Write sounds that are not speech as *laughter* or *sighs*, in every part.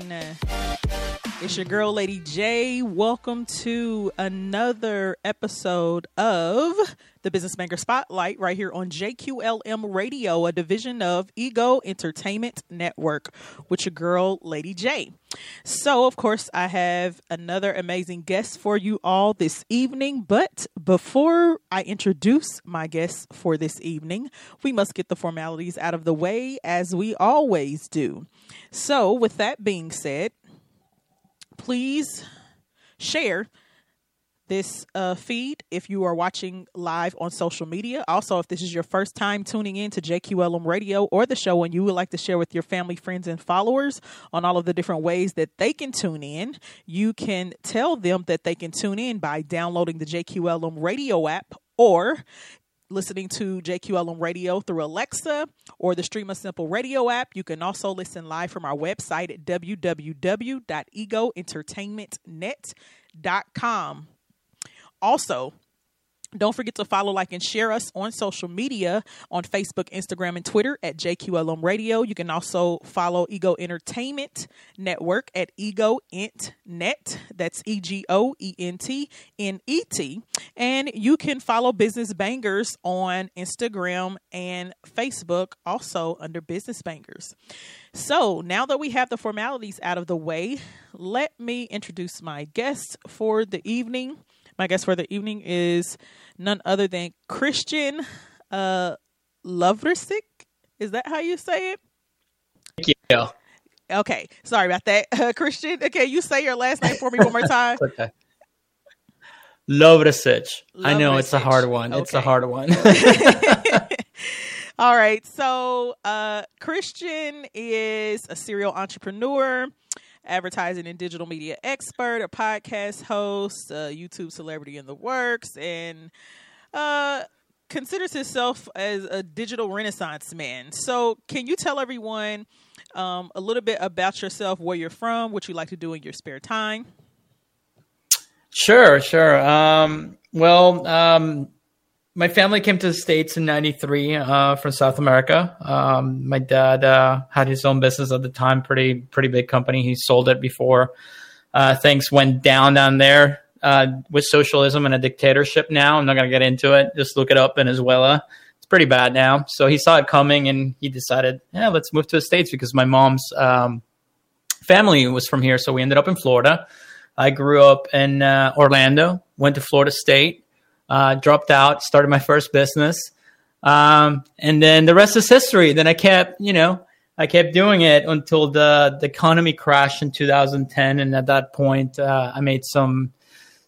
everyone. It's your girl, Lady J. Welcome to another episode of the Business Bangers Spotlight right here on JQLM Radio, a division of Ego Entertainment Network, with your girl, Lady J. So, of course, I have another amazing guest for you all this evening. But before I introduce my guest for this evening, we must get the formalities out of the way as we always do. So, with that being said, please share this uh, feed if you are watching live on social media. Also, if this is your first time tuning in to JQLM Radio or the show and you would like to share with your family, friends, and followers on all of the different ways that they can tune in, you can tell them that they can tune in by downloading the JQLM Radio app or listening to JQLM Radio through Alexa or the Stream a Simple Radio app. You can also listen live from our website at www.egoentertainmentnet.com. Also, don't forget to follow, like, and share us on social media on Facebook, Instagram, and Twitter at JQLM Radio. You can also follow Ego Entertainment Network at Ego Ent Net. That's E G O E N T N E T. And you can follow Business Bangers on Instagram and Facebook, also under Business Bangers. So now that we have the formalities out of the way, let me introduce my guest for the evening. My guest for the evening is none other than Christian uh Lovrecich. Is that how you say it? Yeah. Okay, sorry about that, *laughs* uh, Christian. Okay, you say your last name for me one more time. *laughs* okay. Lovrecich. I know it's a hard one. It's a hard one. *laughs* All right. So, uh, Christian is a serial entrepreneur, advertising and digital media expert, a podcast host, a YouTube celebrity in the works, and uh, considers himself as a digital renaissance man. So, can you tell everyone um, a little bit about yourself, where you're from, what you like to do in your spare time? sure, sure. Um, well, um, my family came to the States in 93 uh, from South America. Um, my dad uh, had his own business at the time, pretty pretty big company. He sold it before uh, things went down down there uh, with socialism and a dictatorship now. I'm not going to get into it. Just look it up, Venezuela. It's pretty bad now. So he saw it coming and he decided, yeah, let's move to the States because my mom's um, family was from here. So we ended up in Florida. I grew up in uh, Orlando, went to Florida State, uh, dropped out, started my first business. Um, and then the rest is history. Then I kept, you know, I kept doing it until the, the economy crashed in 2010. And at that point, uh, I made some,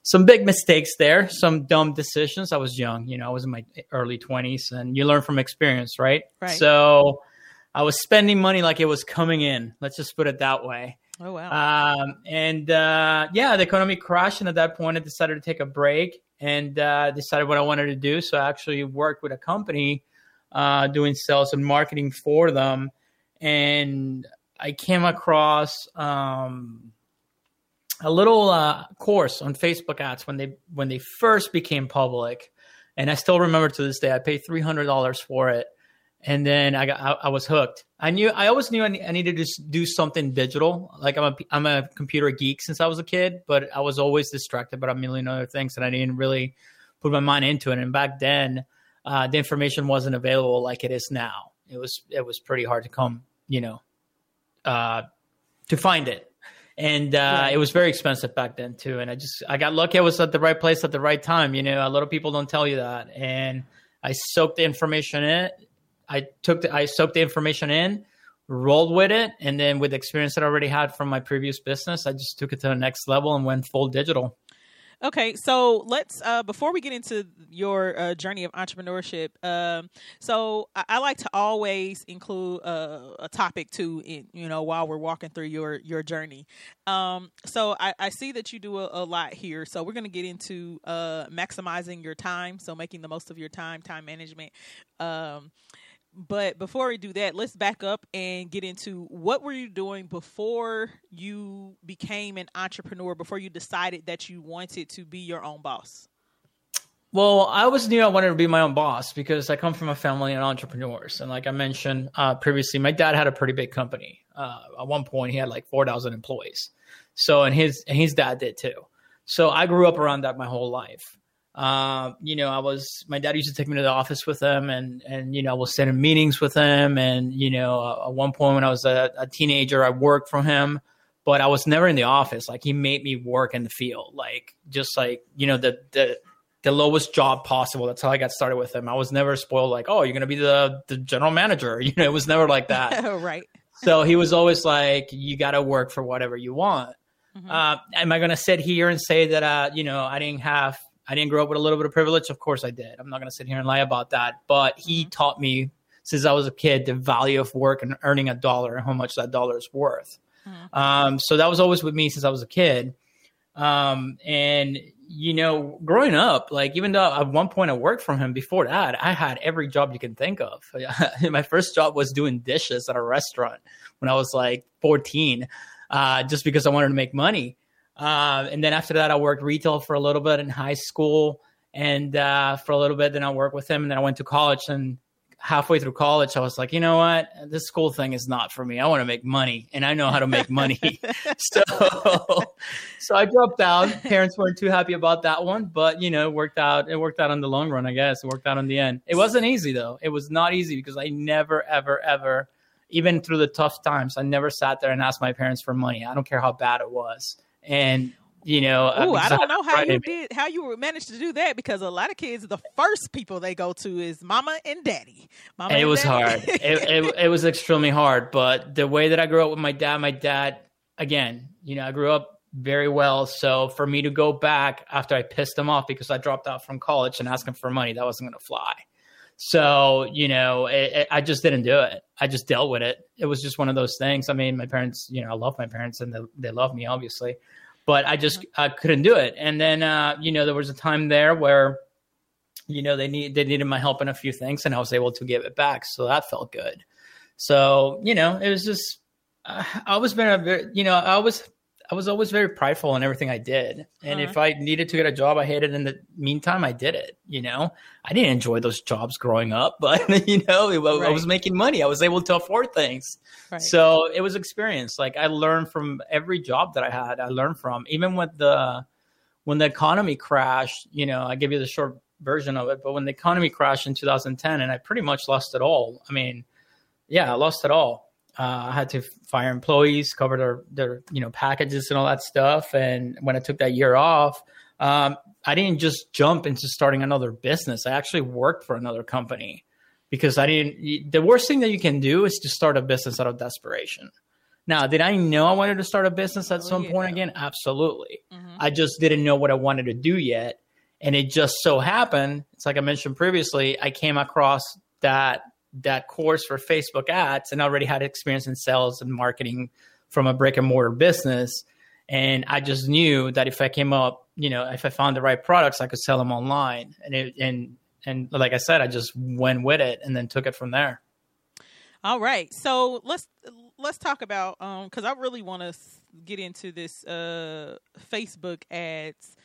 some big mistakes there, some dumb decisions. I was young, you know, I was in my early 20s and you learn from experience, right? Right. So I was spending money like it was coming in. Let's just put it that way. Oh wow! Um, and uh, yeah, the economy crashed, and at that point, I decided to take a break and uh, decided what I wanted to do. So I actually worked with a company uh, doing sales and marketing for them, and I came across um, a little uh, course on Facebook ads when they when they first became public, and I still remember to this day. I paid three hundred dollars for it, and then I got I, I was hooked. I knew I always knew I, ne- I needed to just do something digital. Like I'm a I'm a computer geek since I was a kid, but I was always distracted by a million other things, and I didn't really put my mind into it. And back then, uh, the information wasn't available like it is now. It was it was pretty hard to come, you know, uh, to find it. And uh, Right. it was very expensive back then too. And I just I got lucky. I was at the right place at the right time. You know, a lot of people don't tell you that. And I soaked the information in. I took the, I soaked the information in, rolled with it, and then with the experience that I already had from my previous business, I just took it to the next level and went full digital. Okay, so let's uh, before we get into your uh, journey of entrepreneurship. Um, so I, I like to always include uh, a topic too, in, you know, while we're walking through your your journey. Um, so I, I see that you do a, a lot here. So we're going to get into uh, maximizing your time, so making the most of your time, time management. Um, but before we do that, let's back up and get into what were you doing before you became an entrepreneur, before you decided that you wanted to be your own boss? Well, I always knew I wanted to be my own boss because I come from a family of entrepreneurs. And like I mentioned uh, previously, my dad had a pretty big company. Uh, at one point, he had like 4,000 employees. So, and his, and his dad did too. So I grew up around that my whole life. Uh, you know, I was, my dad used to take me to the office with him and, and, you know, I was sitting in meetings with him. And, you know, uh, at one point when I was a, a teenager, I worked for him but I was never in the office. Like he made me work in the field, like just like you know the the the lowest job possible. That's how I got started with him. I was never spoiled like, oh, you're gonna be the the general manager. *laughs* You know, it was never like that. *laughs* right. So he was always like, you got to work for whatever you want. Mm-hmm. Uh, am I gonna sit here and say that uh, you know I didn't have I didn't grow up with a little bit of privilege? Of course I did. I'm not gonna sit here and lie about that. But he mm-hmm. taught me since I was a kid the value of work and earning a dollar and how much that dollar is worth. Mm-hmm. Um, so that was always with me since I was a kid. Um, and you know, growing up, like even though at one point I worked for him, before that I had every job you can think of. *laughs* My first job was doing dishes at a restaurant when I was like 14, uh, just because I wanted to make money. Uh, and then after that, I worked retail for a little bit in high school, and uh, for a little bit, then I worked with him, and then I went to college and halfway through college, I was like, you know what? This school thing is not for me. I want to make money and I know how to make money. *laughs* *laughs* so, so I dropped out. Parents weren't too happy about that one, but you know, it worked out. It worked out in the long run, I guess. It worked out in the end. It wasn't easy though. It was not easy because I never, ever, ever, even through the tough times, I never sat there and asked my parents for money. I don't care how bad it was. And you know. Ooh, I don't know how you did how you managed to do that because a lot of kids, the first people they go to is mama and daddy. Mama it was daddy. hard. it, it, *laughs* it was extremely hard, but the way that I grew up with my dad, my dad, again, you know, I grew up very well. So for me to go back after I pissed him off because I dropped out from college and ask him for money, that wasn't going to fly. So, you know, it, it, I just didn't do it. I just dealt with it. It was just one of those things. I mean, my parents, you know, I love my parents and they, they love me, obviously but I just I couldn't do it. And then uh, you know there was a time there where you know they need they needed my help in a few things, and I was able to give it back, so that felt good. So you know it was just uh, I was been a very you know I was I was always very prideful in everything I did. And uh-huh. if I needed to get a job, I hated in the meantime, I did it. You know, I didn't enjoy those jobs growing up, *laughs* but you know, right. I was making money. I was able to afford things. Right. So it was experience. Like I learned from every job that I had, I learned from, even with the, when the economy crashed, you know, I give you the short version of it, but when the economy crashed in 2010 and I pretty much lost it all. I mean, yeah, I lost it all uh, I had to fire employees, cover their their you know packages and all that stuff. And when I took that year off, um, I didn't just jump into starting another business. I actually worked for another company because I didn't. The worst thing that you can do is to start a business out of desperation. Now, did I know I wanted to start a business at oh, some yeah. point again? Absolutely. Mm-hmm. I just didn't know what I wanted to do yet. And it just so happened, it's like I mentioned previously, I came across that that course for Facebook ads and already had experience in sales and marketing from a brick and mortar business. And I just knew that if I came up, you know, if I found the right products, I could sell them online. And it, and and like I said, I just went with it and then took it from there. All right, so let's let's talk about um because I really want to get into this uh Facebook ads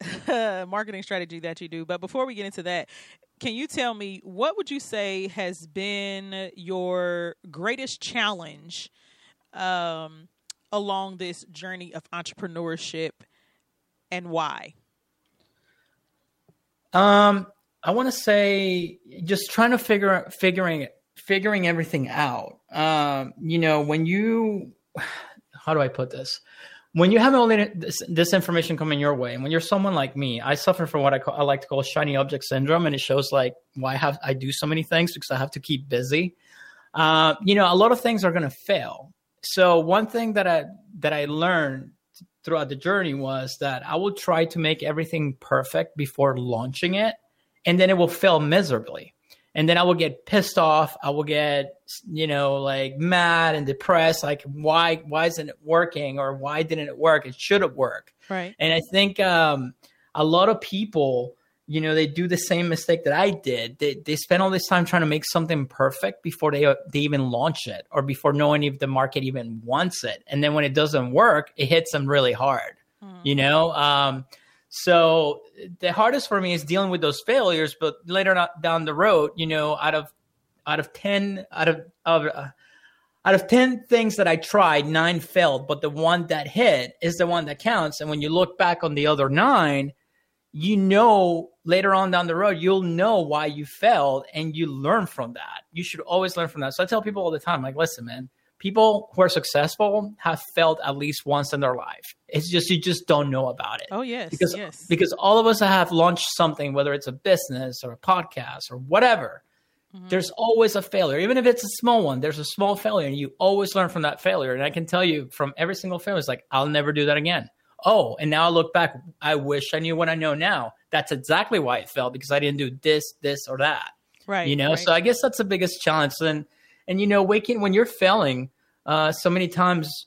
*laughs* marketing strategy that you do. But before we get into that, can you tell me what would you say has been your greatest challenge um, along this journey of entrepreneurship and why? Um, I want to say just trying to figure figuring figuring everything out. Um, you know, when you *sighs* how do I put this? When you have all this, this, information coming your way, and when you're someone like me, I suffer from what I, call, I like to call shiny object syndrome, and it shows like why I have I do so many things because I have to keep busy. Uh, you know, a lot of things are going to fail. So one thing that I that I learned throughout the journey was that I will try to make everything perfect before launching it, and then it will fail miserably and then I will get pissed off. I will get, you know, like mad and depressed. Like, why, why isn't it working, or why didn't it work? It should have worked. Right. And I think um, a lot of people, you know, they do the same mistake that I did. They they spend all this time trying to make something perfect before they they even launch it, or before knowing if the market even wants it. And then when it doesn't work, it hits them really hard. Mm-hmm. You know. Um, So the hardest for me is dealing with those failures. But later on down the road, you know, out of out of ten out of, of uh, out of 10 things that I tried, nine failed, but the one that hit is the one that counts. And when you look back on the other nine, you know later on down the road, you'll know why you failed and you learn from that. You should always learn from that. So I tell people all the time, like, listen, man, people who are successful have failed at least once in their life. It's just you just don't know about it. Oh yes, because yes. because all of us have launched something, whether it's a business or a podcast or whatever. Mm-hmm. There's always a failure, even if it's a small one. There's a small failure, and you always learn from that failure. And I can tell you from every single failure, it's like I'll never do that again. Oh, and now I look back. I wish I knew what I know now. That's exactly why it failed because I didn't do this, this, or that. Right. You know. right. So I guess that's the biggest challenge. And and you know, waking when you're failing uh, so many times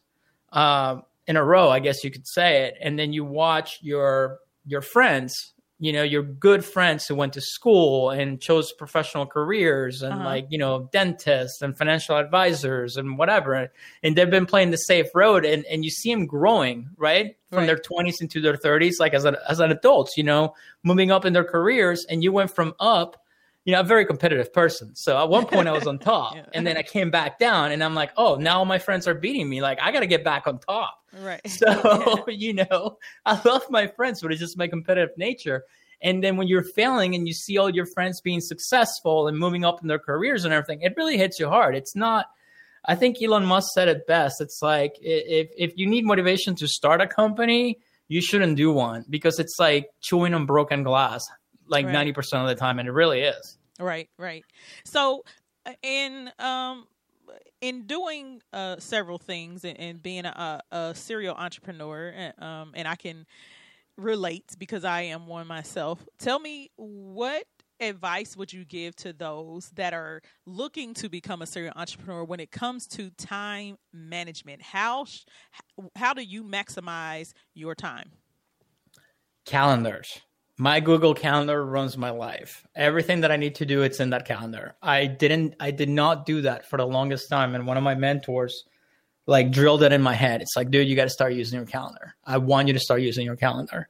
uh, in a row, I guess you could say it, and then you watch your your friends you know your good friends who went to school and chose professional careers and uh-huh. like you know dentists and financial advisors and whatever and they've been playing the safe road and, and you see them growing right from right. their 20s into their 30s like as an as an adults you know moving up in their careers and you went from up you know, a very competitive person. So at one point I was on *laughs* top yeah. and then I came back down and I'm like, oh, now my friends are beating me. Like I got to get back on top. Right. So, *laughs* *laughs* you know, I love my friends, but it's just my competitive nature. And then when you're failing and you see all your friends being successful and moving up in their careers and everything, it really hits you hard. It's not, I think Elon Musk said it best. It's like if, if you need motivation to start a company, you shouldn't do one because it's like chewing on broken glass like right. 90% of the time. And it really is. Right, right. So, uh, in um, in doing uh, several things and, and being a, a, serial entrepreneur, uh, um, and I can relate because I am one myself. Tell me what advice would you give to those that are looking to become a serial entrepreneur when it comes to time management? How how do you maximize your time? Calendars my Google Calendar runs my life. Everything that I need to do, it's in that calendar. I didn't, I did not do that for the longest time. And one of my mentors, like, drilled it in my head. It's like, dude, you got to start using your calendar. I want you to start using your calendar.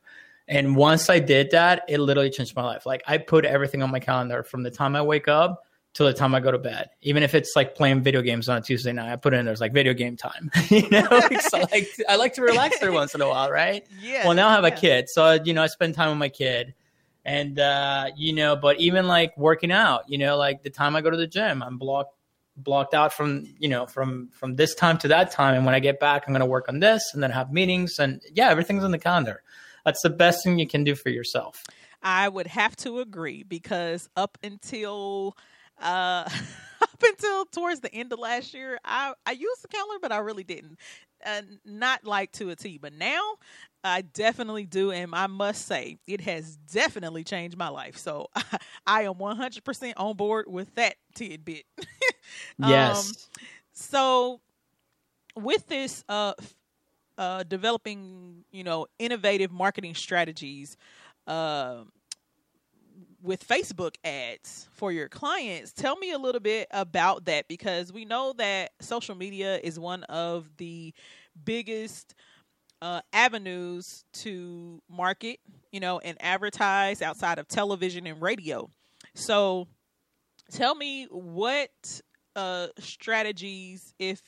And once I did that, it literally changed my life. Like, I put everything on my calendar from the time I wake up till the time I go to bed. Even if it's like playing video games on a Tuesday night, I put it in there's like video game time. *laughs* you know, so *laughs* like I like to relax every once in a while, right? Yeah. Well, now I have yeah. a kid, so you know I spend time with my kid, and uh, you know, but even like working out, you know, like the time I go to the gym, I'm blocked blocked out from you know from from this time to that time and when i get back i'm going to work on this and then have meetings and yeah everything's in the calendar that's the best thing you can do for yourself i would have to agree because up until uh, *laughs* up until towards the end of last year, I I used the calendar, but I really didn't, uh, not like to a T. But now I definitely do, and I must say it has definitely changed my life. So *laughs* I am one hundred percent on board with that tidbit. *laughs* yes. Um, so with this, uh, uh, developing you know innovative marketing strategies. Uh, with Facebook ads for your clients. Tell me a little bit about that because we know that social media is one of the biggest uh, avenues to market, you know, and advertise outside of television and radio. So, tell me what uh, strategies, if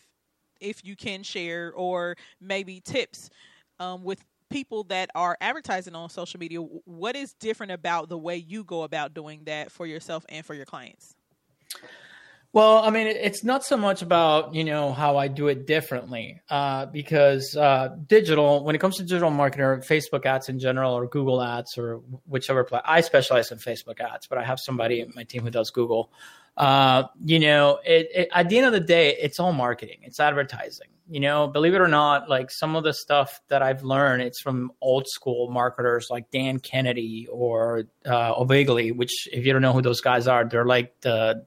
if you can share, or maybe tips um, with people that are advertising on social media, what is different about the way you go about doing that for yourself and for your clients? Well, I mean, it's not so much about you know how I do it differently, uh, because uh, digital, when it comes to digital marketing Facebook ads in general, or Google ads, or whichever. Pla- I specialize in Facebook ads, but I have somebody in my team who does Google. Uh, you know, it, it, at the end of the day, it's all marketing, it's advertising. You know, believe it or not, like some of the stuff that I've learned, it's from old school marketers like Dan Kennedy or uh, Ogilvy, which, if you don't know who those guys are, they're like the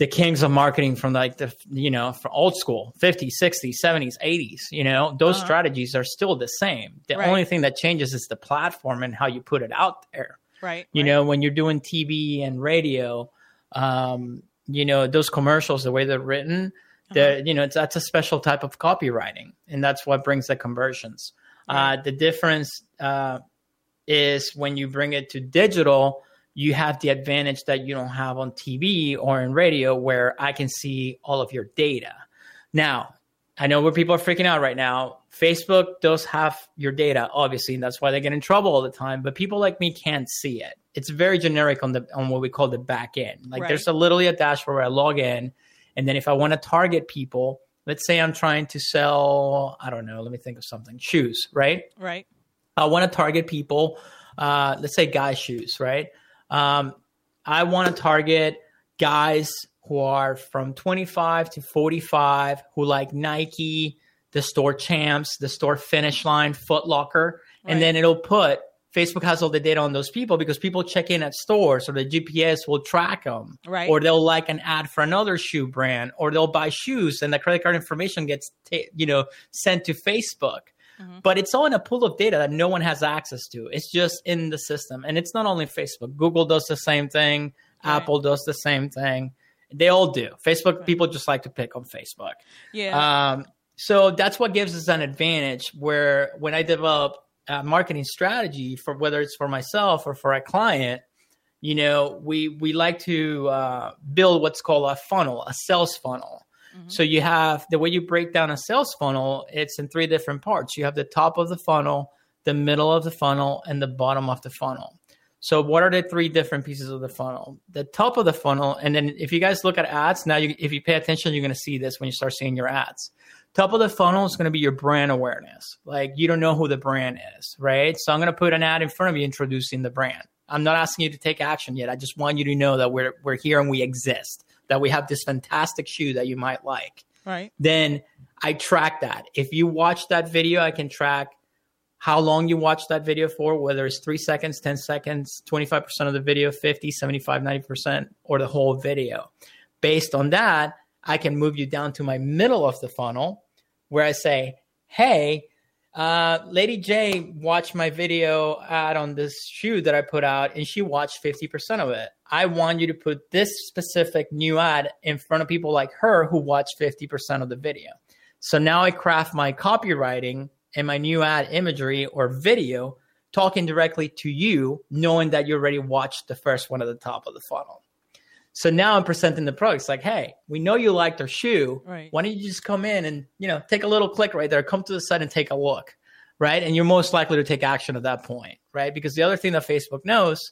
the kings of marketing from like the you know from old school 50s 60s 70s 80s you know those uh-huh. strategies are still the same the right. only thing that changes is the platform and how you put it out there right you right. know when you're doing tv and radio um, you know those commercials the way they're written uh-huh. you know it's that's a special type of copywriting and that's what brings the conversions right. uh, the difference uh, is when you bring it to digital, you have the advantage that you don't have on TV or in radio, where I can see all of your data. Now, I know where people are freaking out right now. Facebook does have your data, obviously, and that's why they get in trouble all the time. But people like me can't see it. It's very generic on the on what we call the back end. Like Right. there's a literally a dashboard where I log in, and then if I want to target people, let's say I'm trying to sell, I don't know, let me think of something, shoes, right? Right. I want to target people, uh, let's say guy shoes, right? Um, I want to target guys who are from 25 to 45 who like Nike, the store champs, the store finish line, Foot Locker, Right. and then it'll put Facebook has all the data on those people because people check in at stores, so the GPS will track them, Right. or they'll like an ad for another shoe brand, or they'll buy shoes, and the credit card information gets ta- you know sent to Facebook Mhm. but it's all in a pool of data that no one has access to. It's just in the system. And it's not only Facebook. Google does the same thing. Right. Apple does the same thing. They all do. Facebook Right. people just like to pick on Facebook. Yeah. Um, so that's what gives us an advantage where when I develop a marketing strategy for whether it's for myself or for a client, you know, we we like to uh, build what's called a funnel, a sales funnel. Mhm. So you have the way you break down a sales funnel, it's in three different parts. You have the top of the funnel, the middle of the funnel, and the bottom of the funnel. So what are the three different pieces of the funnel? The top of the funnel, and then if you guys look at ads, now you, if you pay attention, you're going to see this when you start seeing your ads. Top of the funnel is going to be your brand awareness. Like you don't know who the brand is, right? So I'm going to put an ad in front of you introducing the brand. I'm not asking you to take action yet. I just want you to know that we're we're here and we exist. That we have this fantastic shoe that you might like right. then I track that. If you watch that video, I can track how long you watch that video for, whether it's three seconds, 10 seconds, 25% of the video, 50, 75, 90%, or the whole video. Based on that, I can move you down to my middle of the funnel where I say, hey, uh, Lady J watched my video ad on this shoe that I put out, and she watched 50% of it. I want you to put this specific new ad in front of people like her who watched 50% of the video. So now I craft my copywriting and my new ad imagery or video talking directly to you, knowing that you already watched the first one at the top of the funnel. So now I'm presenting the products like, hey, we know you liked our shoe. Right. Why don't you just come in and you know take a little click right there, come to the site and take a look, right? And you're most likely to take action at that point, right? Because the other thing that Facebook knows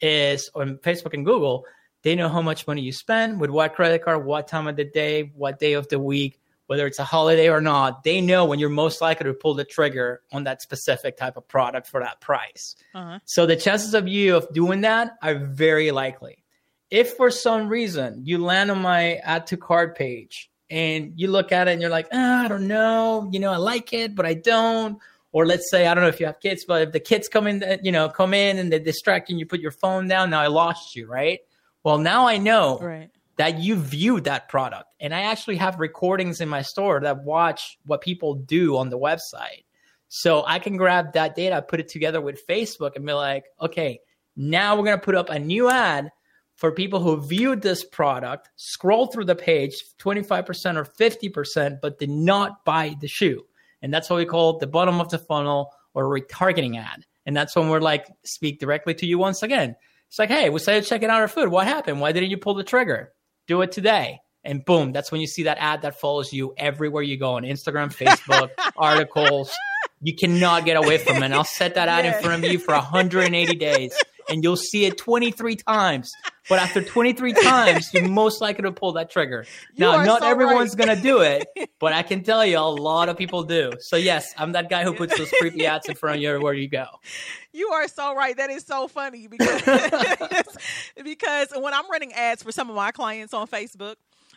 is, on Facebook and Google, they know how much money you spend with what credit card, what time of the day, what day of the week, whether it's a holiday or not. They know when you're most likely to pull the trigger on that specific type of product for that price. Uh-huh. So the chances of you of doing that are very likely. If for some reason you land on my add to cart page and you look at it and you're like, ah, I don't know, you know, I like it, but I don't. Or let's say, I don't know if you have kids, but if the kids come in, you know, come in and they distract you and you put your phone down, now I lost you, right? Well, now I know Right. that you viewed that product. And I actually have recordings in my store that watch what people do on the website. So I can grab that data, put it together with Facebook, and be like, okay, now we're going to put up a new ad for people who viewed this product, scroll through the page 25% or 50%, but did not buy the shoe. And that's what we call the bottom of the funnel or retargeting ad. And that's when we're like, speak directly to you once again. It's like, hey, we started checking out our food. What happened? Why didn't you pull the trigger? Do it today. And boom, that's when you see that ad that follows you everywhere you go on Instagram, Facebook, *laughs* articles. You cannot get away from it. And I'll set that ad Yeah. in front of you for 180 days and you'll see it 23 times. But after 23 times, you're most likely to pull that trigger. You now, not so everyone's right. going to do it, *laughs* but I can tell you a lot of people do. So, yes, I'm that guy who puts those creepy ads in front of you everywhere you go. You are so right. That is so funny because *laughs* because when I'm running ads for some of my clients on Facebook,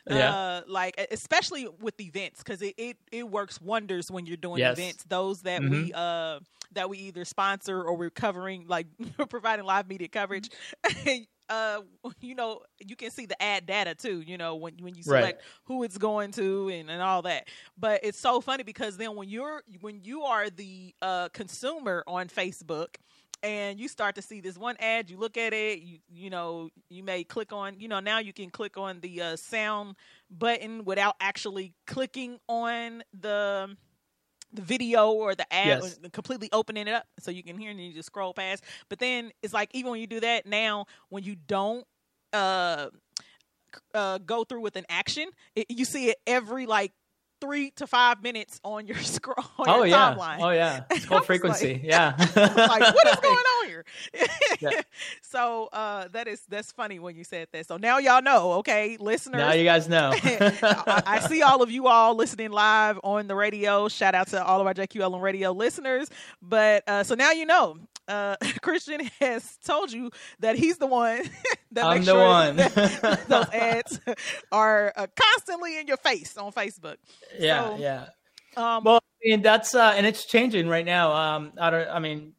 Yeah. uh, like especially with events, because it, it it works wonders when you're doing Yes. events. Those that we uh that we either sponsor or we're covering, like *laughs* providing live media coverage. *laughs* Uh, you know, you can see the ad data too. You know, when when you Right. select who it's going to and, and all that. But it's so funny because then when you're when you are the uh, consumer on Facebook and you start to see this one ad, you look at it, you you know, you may click on, you know, now you can click on the uh, sound button without actually clicking on the the video or the ad Yes. or completely opening it up so you can hear and you just scroll past. But then it's like even when you do that now, when you don't uh, uh go through with an action, it, you see it every like three to five minutes on your *laughs* scroll on oh your yeah. timeline. Oh yeah. *laughs* It's called frequency. like- *laughs* yeah. like what is going on here? Yeah. So uh, that is that's funny when you said that. So now y'all know, okay, listeners. now you guys know. I, I see all of you all listening live on the radio. Shout out to all of our JQLM radio listeners. But uh, so now you know, uh, Christian has told you that he's the one that I'm the sure *laughs* one. those *laughs* ads are uh, constantly in your face on Facebook. yeah, So, yeah. Um, Well, I mean that's uh, and it's changing right now. Um, I don't. I mean,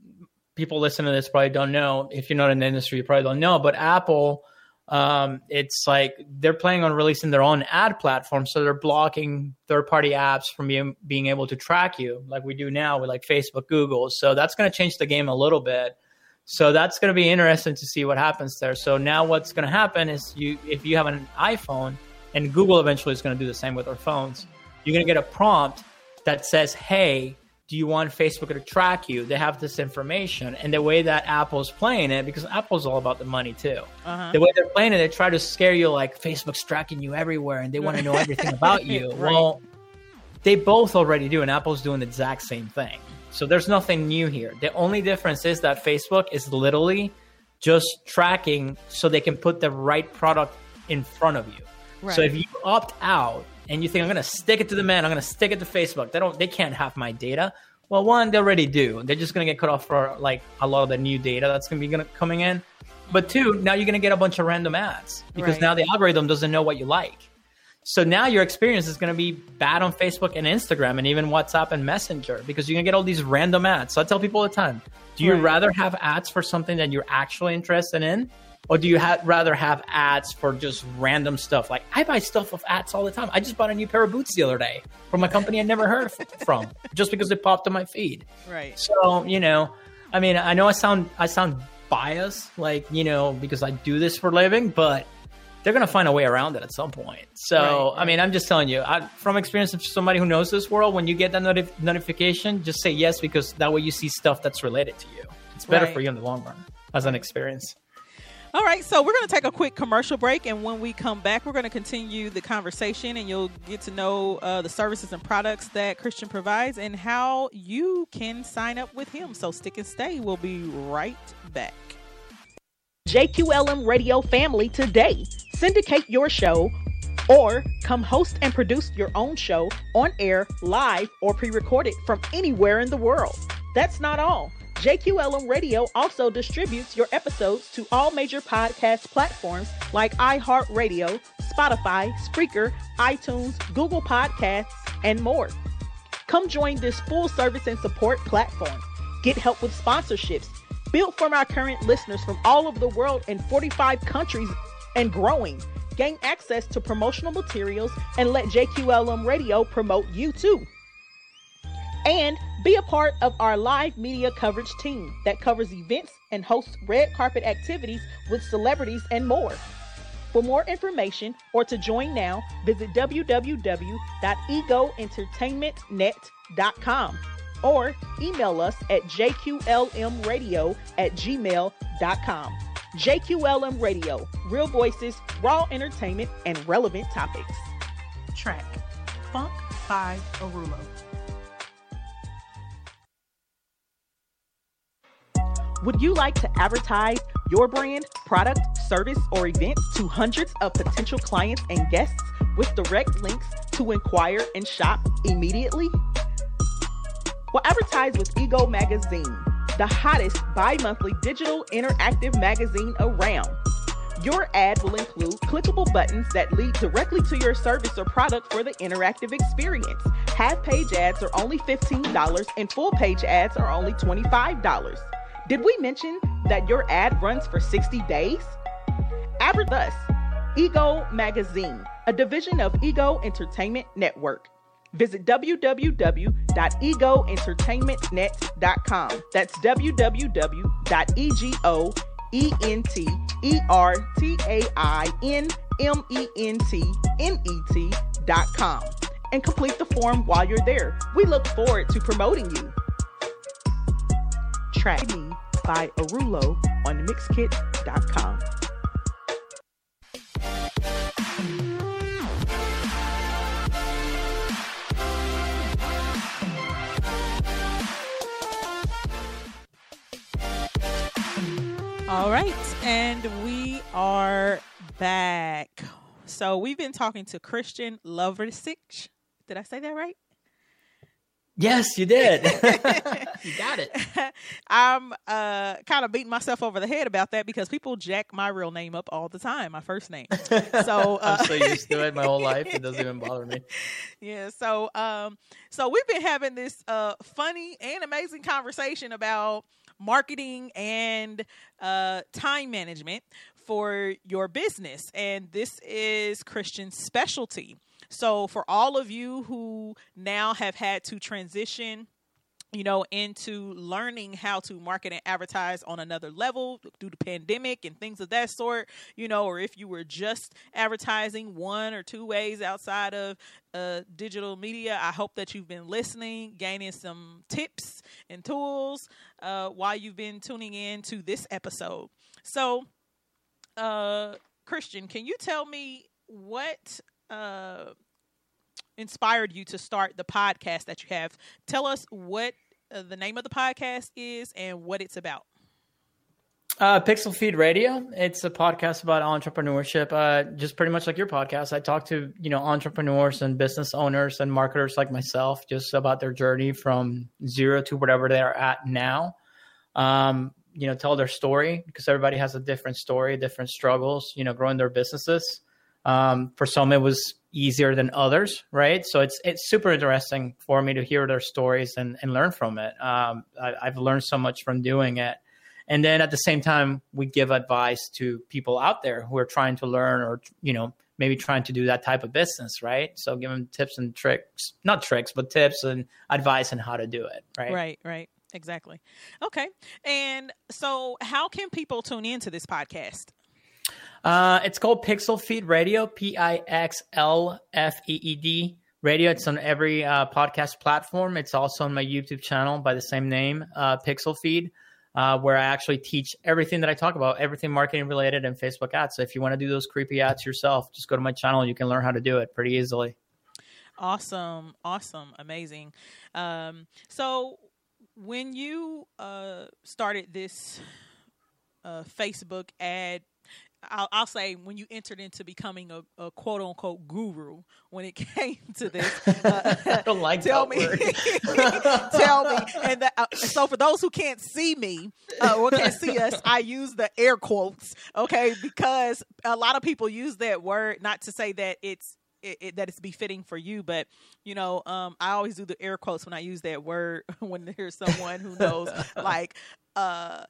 people listening to this probably don't know. If you're not in the industry, you probably don't know. But Apple, um, it's like they're planning on releasing their own ad platform, so they're blocking third-party apps from being being able to track you, like we do now with like Facebook, Google. So that's going to change the game a little bit. So that's going to be interesting to see what happens there. So now what's going to happen is you, if you have an iPhone, and Google eventually is going to do the same with their phones, you're going to get a prompt that says, "Hey, do you want Facebook to track you?" They have this information, and the way that Apple's playing it, because Apple's all about the money too. uh-huh. The way they're playing it, they try to scare you like Facebook's tracking you everywhere, and they want to know everything about *laughs* you. Right. Well, they both already do, and Apple's doing the exact same thing. So there's nothing new here. The only difference is that Facebook is literally just tracking so they can put the right product in front of you. So if you opt out and you think I'm going to stick it to the man, I'm going to stick it to Facebook. They don't. They can't have my data. Well, one, they already do. They're just going to get cut off for like a lot of the new data that's going to be gonna, coming in. But two, now you're going to get a bunch of random ads because Right. now the algorithm doesn't know what you like. So now your experience is going to be bad on Facebook and Instagram and even WhatsApp and Messenger because you're going to get all these random ads. So I tell people all the time, do you Right. rather have ads for something that you're actually interested in? Or do you ha- rather have ads for just random stuff? Like I buy stuff with ads all the time. I just bought a new pair of boots the other day from a company I never heard from, *laughs* just because it popped on my feed. right. So you know, I mean, I know I sound I sound biased, like you know, because I do this for a living, but they're gonna find a way around it at some point. So Right, I mean, I'm just telling you, I, from experience of somebody who knows this world, when you get that notif- notification, just say yes because that way you see stuff that's related to you. It's better Right. for you in the long run as an experience. All right, so we're going to take a quick commercial break, and when we come back, we're going to continue the conversation, and you'll get to know uh, the services and products that Christian provides and how you can sign up with him. So stick and stay. We'll be right back. JQLM Radio family today. Syndicate your show or come host and produce your own show on air, live, or pre recorded from anywhere in the world. That's not all. JQLM Radio also distributes your episodes to all major podcast platforms like iHeartRadio, Spotify, Spreaker, iTunes, Google Podcasts, and more. Come join this full service and support platform. Get help with sponsorships, built from our current listeners from all over the world in 45 countries and growing. Gain access to promotional materials and let JQLM Radio promote you too. And be a part of our live media coverage team that covers events and hosts red carpet activities with celebrities and more. For more information or to join now, visit www.egoentertainmentnet.com or email us at jqlmradio at gmail.com. JQLM Radio, real voices, raw entertainment, and relevant topics. Track Funk by Arulo. Would you like to advertise your brand, product, service, or event to hundreds of potential clients and guests with direct links to inquire and shop immediately? Well, advertise with Ego Magazine, the hottest bi monthly digital interactive magazine around. Your ad will include clickable buttons that lead directly to your service or product for the interactive experience. Half page ads are only $15 and full page ads are only $25. Did we mention that your ad runs for 60 days? Advertise Ego Magazine, a division of Ego Entertainment Network. Visit www.egoentertainmentnet.com. That's www.egoentertainmentnet.com. and complete the form while you're there. We look forward to promoting you. Track Me by Arulo on mixkit.com. right, and we are back. So we've been talking to Christian Lovrecich. Did I say that right? Yes, you did. *laughs* you got it. *laughs* I'm uh, kind of beating myself over the head about that because people jack my real name up all the time, my first name. So *laughs* uh, I'm so used to it my whole life; it doesn't even bother me. Yeah. So, um, so we've been having this uh, funny and amazing conversation about marketing and uh, time management for your business. And this is Christian's specialty. So, for all of you who now have had to transition you know, into learning how to market and advertise on another level through the pandemic and things of that sort, you know, or if you were just advertising one or two ways outside of uh, digital media, I hope that you've been listening, gaining some tips and tools uh, while you've been tuning in to this episode. So, uh, Christian, can you tell me what uh, inspired you to start the podcast that you have? Tell us what uh, the name of the podcast is and what it's about. Uh, Pixlfeed Radio. It's a podcast about entrepreneurship. Uh, just pretty much like your podcast. I talk to you know entrepreneurs and business owners and marketers like myself, just about their journey from zero to whatever they're at now. Um, you know, tell their story because everybody has a different story, different struggles. You know, growing their businesses. Um, for some, it was easier than others, right? So it's it's super interesting for me to hear their stories and, and learn from it. Um, I, I've learned so much from doing it. And then at the same time, we give advice to people out there who are trying to learn or, you know, maybe trying to do that type of business, right? So give them tips and tricks, not tricks, but tips and advice on how to do it, right? Right, right. Exactly. Okay. And so how can people tune into this podcast? Uh, it's called Pixlfeed Radio, P I X L F E E D radio. It's on every uh, podcast platform. It's also on my YouTube channel by the same name, uh, Pixlfeed, uh, where I actually teach everything that I talk about, everything marketing related and Facebook ads. So if you want to do those creepy ads yourself, just go to my channel. You can learn how to do it pretty easily. Awesome. Awesome. Amazing. Um, so when you uh, started this uh, Facebook ad I'll, I'll, say when you entered into becoming a, a, quote unquote guru when it *laughs* came to this. Uh, *laughs* I don't like tell me, *laughs* tell me. And that, uh, so for those who can't see me uh, or can't see us, I use the air quotes, okay, because a lot of people use that word not to say that it's it, it, that it's befitting for you. But you know, um, I always do the air quotes when I use that word when there's someone who knows, like, uh,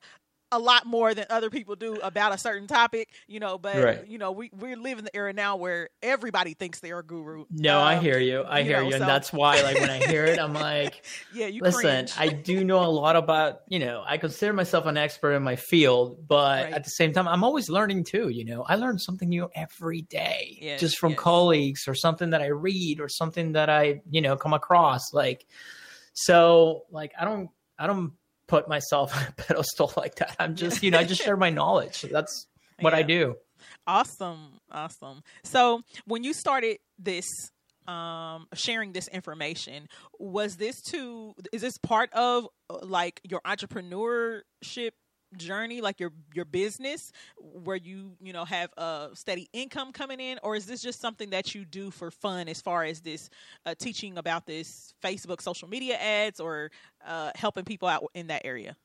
a lot more than other people do about a certain topic, you know. But right. you know, we we live in the era now where everybody thinks they're a guru. No, um, I hear you. I you hear know, you, and that's why, like, when I hear it, I'm *laughs* like, yeah, you listen. I do know a lot about, you know, I consider myself an expert in my field, but right. at the same time, I'm always learning too. You know, I learn something new every day, yes, just from yes. colleagues or something that I read or something that I, you know, come across. Like, so, like, I don't, I don't put myself on a *laughs* pedestal like that. I'm just, you know, I just share my knowledge. That's *laughs* what yeah. I do. Awesome. Awesome. So when you started this um sharing this information was this to is this part of uh, like your entrepreneurship journey like your your business where you you know have a steady income coming in or is this just something that you do for fun as far as this uh, teaching about this facebook social media ads or uh, helping people out in that area?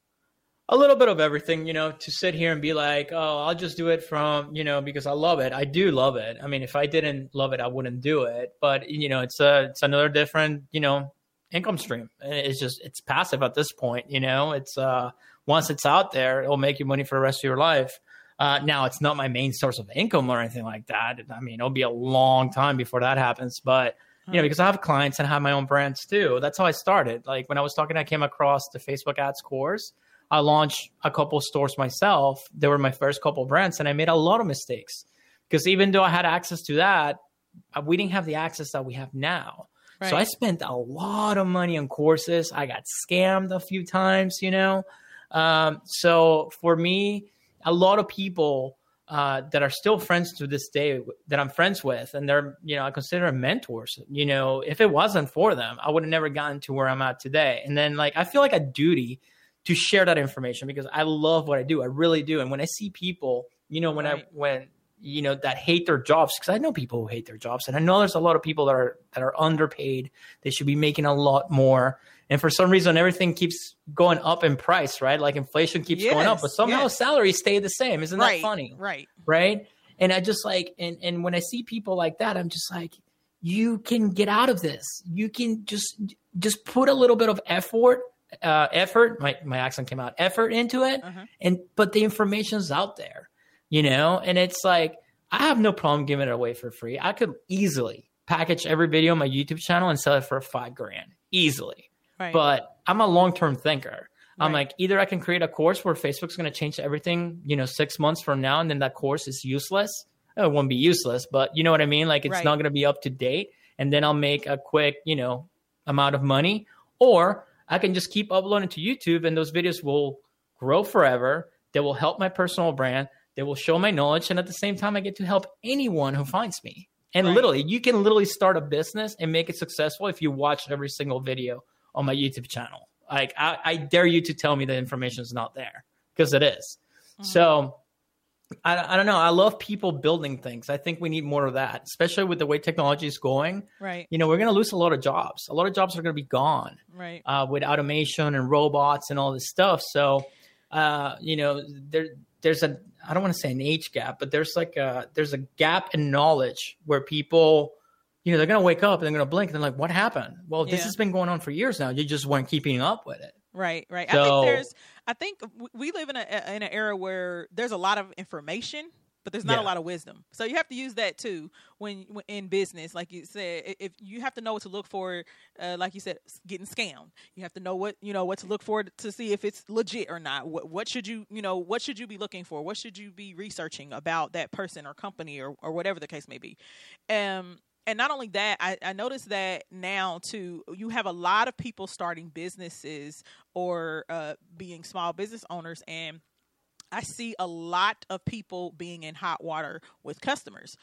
A little bit of everything you know to sit here and be like oh i'll just do it from you know because i love it. I do love it. I mean if i didn't love it i wouldn't do it. But you know it's a it's another different you know income stream. It's just it's passive at this point you know? It's uh once it's out there, it'll make you money for the rest of your life. Uh, now, it's not my main source of income or anything like that. I mean, it'll be a long time before that happens, but you know, because I have clients and I have my own brands too. That's how I started. Like when I was talking, I came across the Facebook ads course. I launched a couple stores myself. They were my first couple brands, and I made a lot of mistakes because even though I had access to that, uh, we didn't have the access that we have now. So I spent a lot of money on courses. I got scammed a few times, you know. Um, so for me, a lot of people uh, that are still friends to this day that I'm friends with, and they're you know I consider them mentors. You know, if it wasn't for them, I would have never gotten to where I'm at today. And then like I feel like a duty to share that information because I love what I do. I really do. And when I see people, you know, when right. I when you know that hate their jobs because I know people who hate their jobs, and I know there's a lot of people that are that are underpaid. They should be making a lot more, and for some reason, everything keeps going up in price, right? Like inflation keeps yes, going up, but somehow yes. salaries stay the same. Isn't right, that funny? Right. Right. And I just like, and and when I see people like that, I'm just like, you can get out of this. You can just just put a little bit of effort uh, effort. My my accent came out. Effort into it, uh-huh. and but the information's out there you know? And it's like, I have no problem giving it away for free. I could easily package every video on my YouTube channel and sell it for five grand easily. Right. But I'm a long term thinker. Right. I'm like, either I can create a course where Facebook's going to change everything, you know, six months from now, and then that course is useless. Oh, it won't be useless, but you know what I mean? Like, it's right. not going to be up to date. And then I'll make a quick, you know, amount of money. Or I can just keep uploading to YouTube, and those videos will grow forever. They will help my personal brand. They will show my knowledge, and at the same time, I get to help anyone who finds me. And right. literally, you can literally start a business and make it successful if you watch every single video on my YouTube channel. Like, I, I dare you to tell me the information is not there because it is. Mm-hmm. So, I, I don't know. I love people building things. I think we need more of that, especially with the way technology is going. Right. You know, we're going to lose a lot of jobs. A lot of jobs are going to be gone. Right. Uh, with automation and robots and all this stuff. So, uh, you know, there there's a I don't want to say an age gap, but there's like a there's a gap in knowledge where people, you know, they're gonna wake up and they're gonna blink and they're like, "What happened?" Well, this yeah. has been going on for years now. You just weren't keeping up with it. Right, right. So, I think there's. I think we live in a in an era where there's a lot of information but there's not yeah. a lot of wisdom. So you have to use that too when, when in business. Like you said, if you have to know what to look for, uh, like you said, getting scammed. You have to know what you know what to look for to see if it's legit or not. What what should you you know what should you be looking for? What should you be researching about that person or company or or whatever the case may be. Um, and not only that, I, I noticed that now too, you have a lot of people starting businesses or uh, being small business owners, and I see a lot of people being in hot water with customers.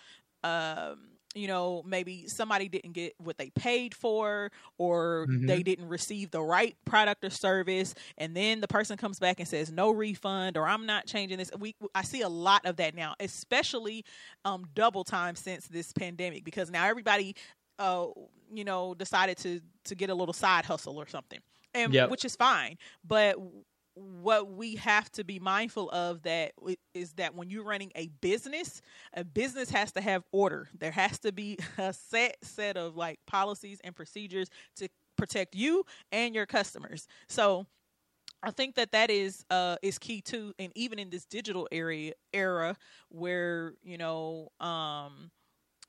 Um, you know, maybe somebody didn't get what they paid for, or mm-hmm. they didn't receive the right product or service, and then the person comes back and says no refund, or I'm not changing this. We I see a lot of that now, especially um, double time since this pandemic, because now everybody, uh, you know, decided to to get a little side hustle or something, and yep. which is fine, but what we have to be mindful of that is that when you're running a business a business has to have order. There has to be *laughs* a set set of like policies and procedures to protect you and your customers. So I think that that is uh, is key too, and even in this digital area era where you know um,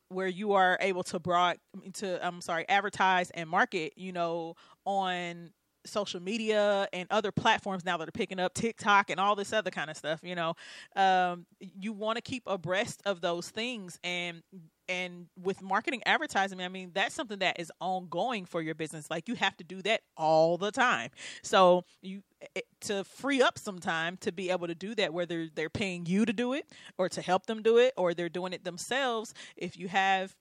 where you are able to broad to I'm sorry advertise and market you know on social media and other platforms now that are picking up TikTok and all this other kind of stuff, you know, um, you want to keep abreast of those things and and with marketing advertising i mean that's something that is ongoing for your business like you have to do that all the time. So you eh, to free up some time to be able to do that whether they're paying you to do it or to help them do it or they're doing it themselves if you have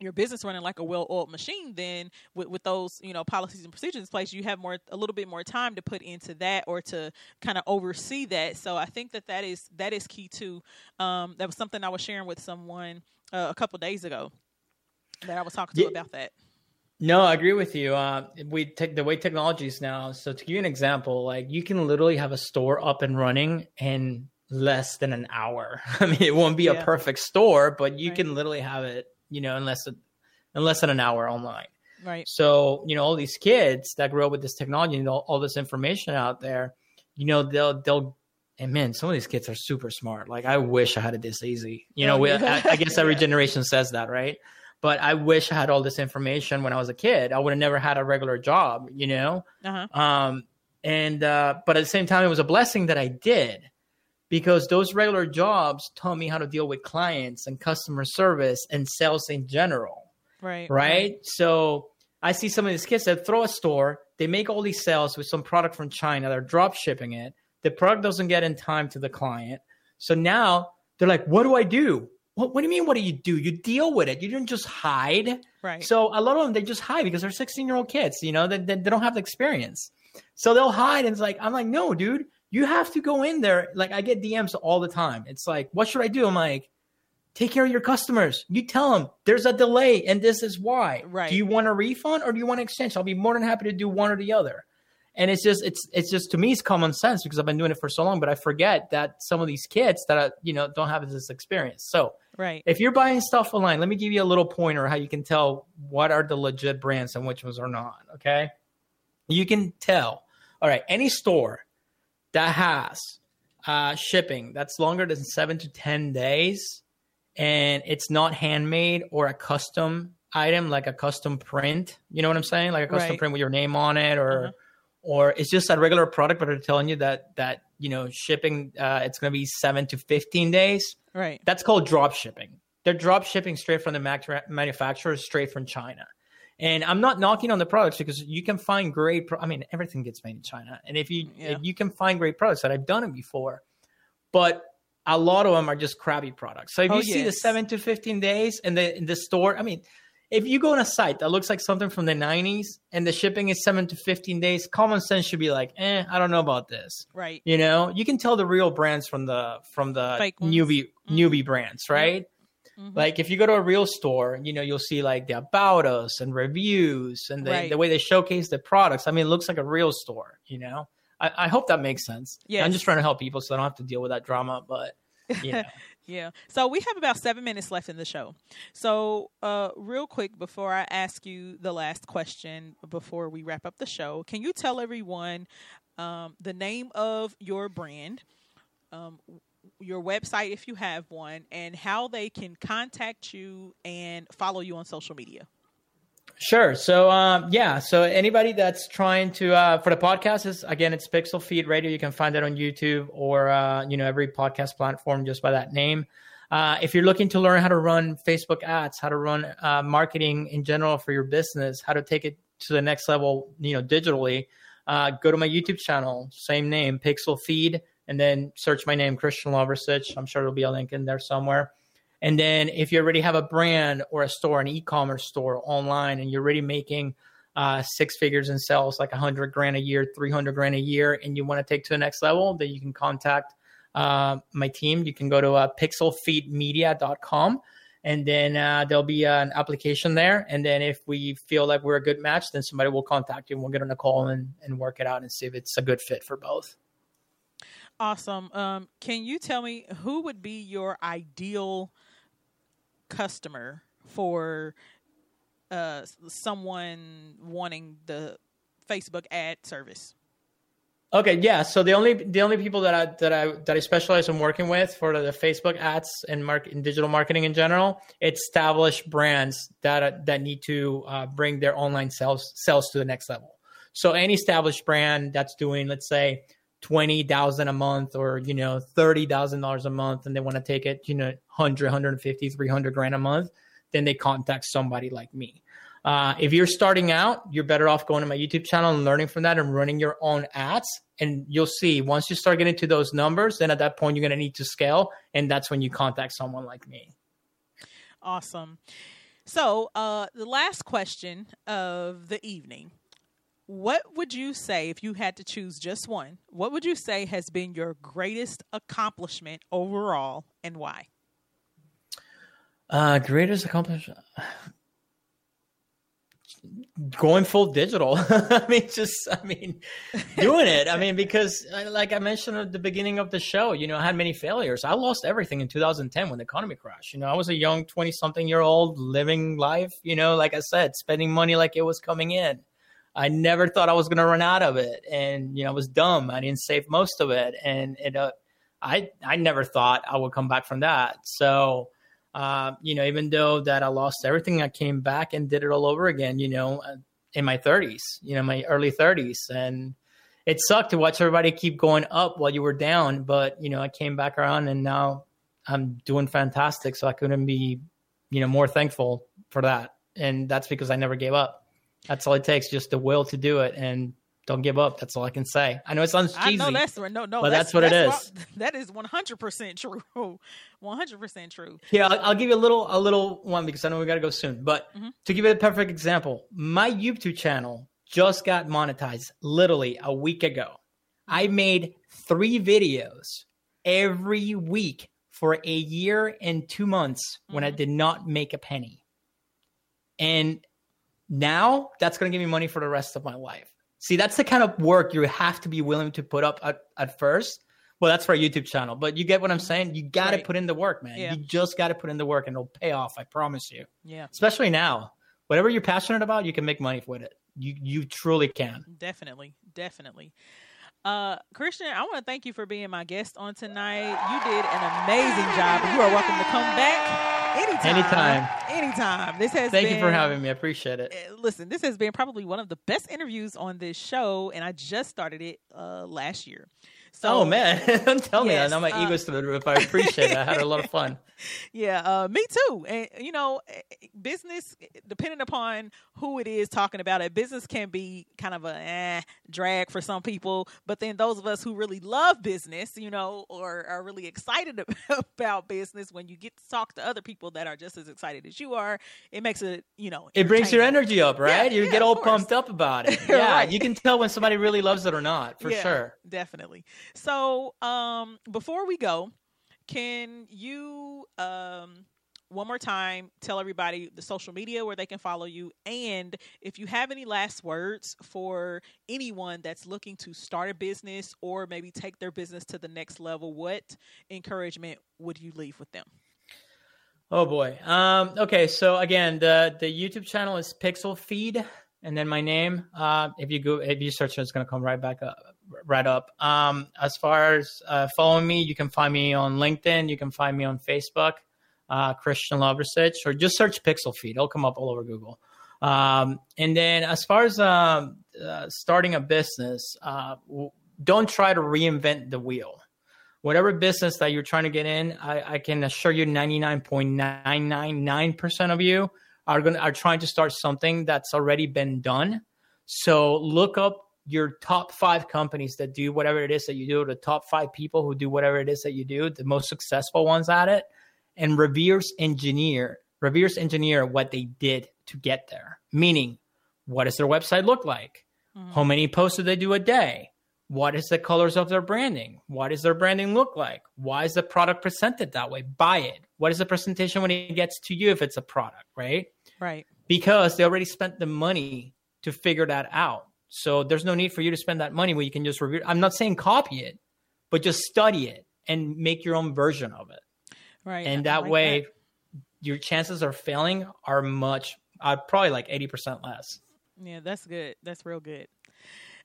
your business running like a well-oiled machine then with, with those you know policies and procedures in place you have more a little bit more time to put into that or to kind of oversee that so i think that that is that is key too um, that was something i was sharing with someone uh, a couple days ago that i was talking to yeah. about that no, I agree with you. Uh, we take the way technology is now. So to give you an example, like you can literally have a store up and running in less than an hour. *laughs* I mean, it won't be yeah. a perfect store, but you right. can literally have it you know, in less than, in less than an hour online. Right. So, you know, all these kids that grow up with this technology and all, all this information out there, you know, they'll, they'll, and man, some of these kids are super smart. Like, I wish I had it this easy. You know, we, I, I, guess every *laughs* generation says that, right? But I wish I had all this information when I was a kid. I would have never had a regular job, you know? Uh-huh. Um, and, uh, but at the same time, it was a blessing that I did because those regular jobs taught me how to deal with clients and customer service and sales in general. Right. Right. right. So I see some of these kids that throw a store, they make all these sales with some product from China, they're drop shipping it. The product doesn't get in time to the client. So now they're like, what do I do? What, what do you mean? What do you do? You deal with it. You don't just hide. Right. So a lot of them, they just hide because they're 16 year old kids, you know, they, they, they don't have the experience. So they'll hide. And it's like, I'm like, no, dude, you have to go in there. Like I get DMs all the time. It's like, what should I do? I'm like, take care of your customers. You tell them there's a delay and this is why. Right. Do you want a refund or do you want an exchange? I'll be more than happy to do one or the other. And it's just it's it's just to me it's common sense because I've been doing it for so long, but I forget that some of these kids that are, you know don't have this experience. So right. if you're buying stuff online, let me give you a little pointer how you can tell what are the legit brands and which ones are not. Okay. You can tell. All right, any store that has uh, shipping that's longer than seven to ten days and it's not handmade or a custom item like a custom print you know what i'm saying like a custom Right. print with your name on it or Uh-huh. or it's just a regular product but they're telling you that that you know shipping uh, it's going to be 7 to 15 days Right. that's called drop shipping they're drop shipping straight from the mac- manufacturer straight from china and i'm not knocking on the products because you can find great pro- i mean everything gets made in china and if you Yeah. if you can find great products that i've done it before but a lot of them are just crappy products. So if Oh, you see the seven to fifteen days and the in the store, I mean, if you go on a site that looks like something from the '90s and the shipping is seven to fifteen days, common sense should be like, eh, I don't know about this. Right. You know, you can tell the real brands from the from the Fake ones. newbie Mhm. newbie brands, right? Mhm. Like if you go to a real store, you know, you'll see like the about us and reviews and the, Right. the way they showcase the products. I mean, it looks like a real store, you know. I, I hope that makes sense. Yeah. I'm just trying to help people so I don't have to deal with that drama, but you know. *laughs* Yeah. So we have about seven minutes left in the show. So, uh, real quick before I ask you the last question, before we wrap up the show, can you tell everyone um, the name of your brand, um, your website if you have one, and how they can contact you and follow you on social media? Sure. So um, yeah. So anybody that's trying to uh, for the podcast is again it's Pixlfeed Radio. You can find it on YouTube or uh, you know every podcast platform just by that name. Uh, if you're looking to learn how to run Facebook ads, how to run uh, marketing in general for your business, how to take it to the next level, you know, digitally, uh, go to my YouTube channel, same name, Pixel Feed, and then search my name, Christian Lovrecich. I'm sure there'll be a link in there somewhere. And then if you already have a brand or a store, an e-commerce store online, and you're already making uh, six figures in sales, like a hundred grand a year, 300 grand a year, and you want to take to the next level, then you can contact uh, my team. You can go to uh, pixlfeedmedia.com and then uh, there'll be an application there. And then if we feel like we're a good match, then somebody will contact you and we'll get on a call and, and work it out and see if it's a good fit for both. Awesome. Um, can you tell me who would be your ideal customer for uh, someone wanting the Facebook ad service? Okay, yeah. So the only the only people that I that I that I specialize in working with for the Facebook ads and market and digital marketing in general, it's established brands that that need to uh, bring their online sales sales to the next level. So any established brand that's doing, let's say, twenty thousand a month or you know thirty thousand dollars a month, and they want to take it, you know, 100, 150, 300 grand a month, then they contact somebody like me. Uh, if you're starting out, you're better off going to my YouTube channel and learning from that and running your own ads. And you'll see once you start getting to those numbers, then at that point, you're going to need to scale. And that's when you contact someone like me. Awesome. So, uh, the last question of the evening. What would you say if you had to choose just one? What would you say has been your greatest accomplishment overall and why? Uh, greatest accomplishment. Going full digital. *laughs* I mean, just, I mean, doing it. I mean, because uh, like I mentioned at the beginning of the show, you know, I had many failures. I lost everything in 2010 when the economy crashed. You know, I was a young 20 something year old living life, you know, like I said, spending money like it was coming in. I never thought I was going to run out of it. And, you know, I was dumb. I didn't save most of it. And it, uh, I, I never thought I would come back from that. So, uh, you know, even though that I lost everything, I came back and did it all over again, you know, uh, in my 30s, you know, my early 30s. And it sucked to watch everybody keep going up while you were down. But, you know, I came back around and now I'm doing fantastic. So I couldn't be, you know, more thankful for that. And that's because I never gave up. That's all it takes, just the will to do it and don't give up. That's all I can say. I know it sounds cheesy. I know that's no, no, but that's, that's what it that's is. what- that is one hundred percent true. *laughs* One hundred percent true. Yeah, I'll, I'll give you a little a little one because I know we got to go soon. But Mhm. to give you a perfect example, my YouTube channel just got monetized literally a week ago. I made three videos every week for a year and two months when I Mhm. did not make a penny. And now that's going to give me money for the rest of my life. See, that's the kind of work you have to be willing to put up at, at first. Well, that's for a YouTube channel, but you get what I'm saying? You got to Right. put in the work, man. Yeah. You just got to put in the work and it'll pay off. I promise you. Yeah, Especially now, whatever you're passionate about, you can make money with it. You, you truly can. definitely, definitely. Uh, Christian, I want to thank you for being my guest on tonight. You did an amazing job. You are welcome to come back anytime. Anytime. Anytime. This has Thank you for having me. I appreciate it. Uh, Listen, this has been probably one of the best interviews on this show, and I just started it uh, last year. So, oh man, *laughs* don't tell me Yes, that. Now my uh, ego's to the roof. I appreciate it. I had a lot of fun. *laughs* Yeah, uh, me too. And you know, eh, business, depending upon who it is talking about it, business can be kind of a eh, drag for some people. But then those of us who really love business, you know, or are really excited *laughs* about business, when you get to talk to other people that are just as excited as you are, it makes it, you know, It brings your energy up, right? Yeah, you yeah, get all pumped up about it. *laughs* Yeah, Right. you can tell when somebody really loves it or not, for Yeah. sure. definitely. So, um, before we go, can you um one more time tell everybody the social media where they can follow you and if you have any last words for anyone that's looking to start a business or maybe take their business to the next level, what encouragement would you leave with them? Oh boy. Um, okay, so again, the the YouTube channel is Pixlfeed, and then my name. Uh, if you go, if you search, it's gonna come right back up, right up. Um, as far as uh, following me, you can find me on LinkedIn. You can find me on Facebook, uh, Christian Lovrecich, or just search Pixlfeed. It'll come up all over Google. Um, and then as far as um, uh, starting a business, uh, w- don't try to reinvent the wheel whatever business that you're trying to get in, I, I can assure you 99.999% of you are going are trying to start something that's already been done. So look up your top five companies that do whatever it is that you do, the top five people who do whatever it is that you do, the most successful ones at it, and reverse engineer, reverse engineer what they did to get there. Meaning, what does their website look like? Hmm. How many posts do they do a day? What is the colors of their branding? What does their branding look like? Why is the product presented that way? Buy it. What is the presentation when it gets to you if it's a product, right? Right. Because they already spent the money to figure that out. So there's no need for you to spend that money where you can just review. I'm not saying copy it, but just study it and make your own version of it. Right. And that like way, your chances of failing are much, uh, probably like 80% less. Yeah, that's good. That's real good.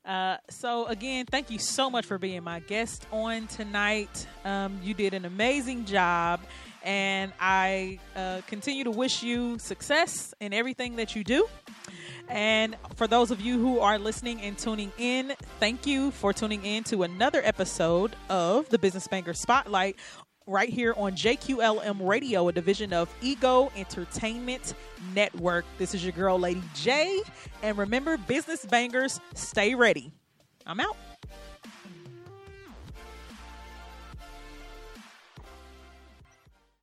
Uh, so again, thank you so much for being my guest on tonight. Um, you did an amazing job, and I uh, continue to wish you success in everything that you do. And for those of you who are listening and tuning in, thank you for tuning in to another episode of the Business Bangers Spotlight right here on JQLM Radio, a division of Ego Entertainment Network. This is your girl, Lady J. And remember, business bangers, stay ready. I'm out.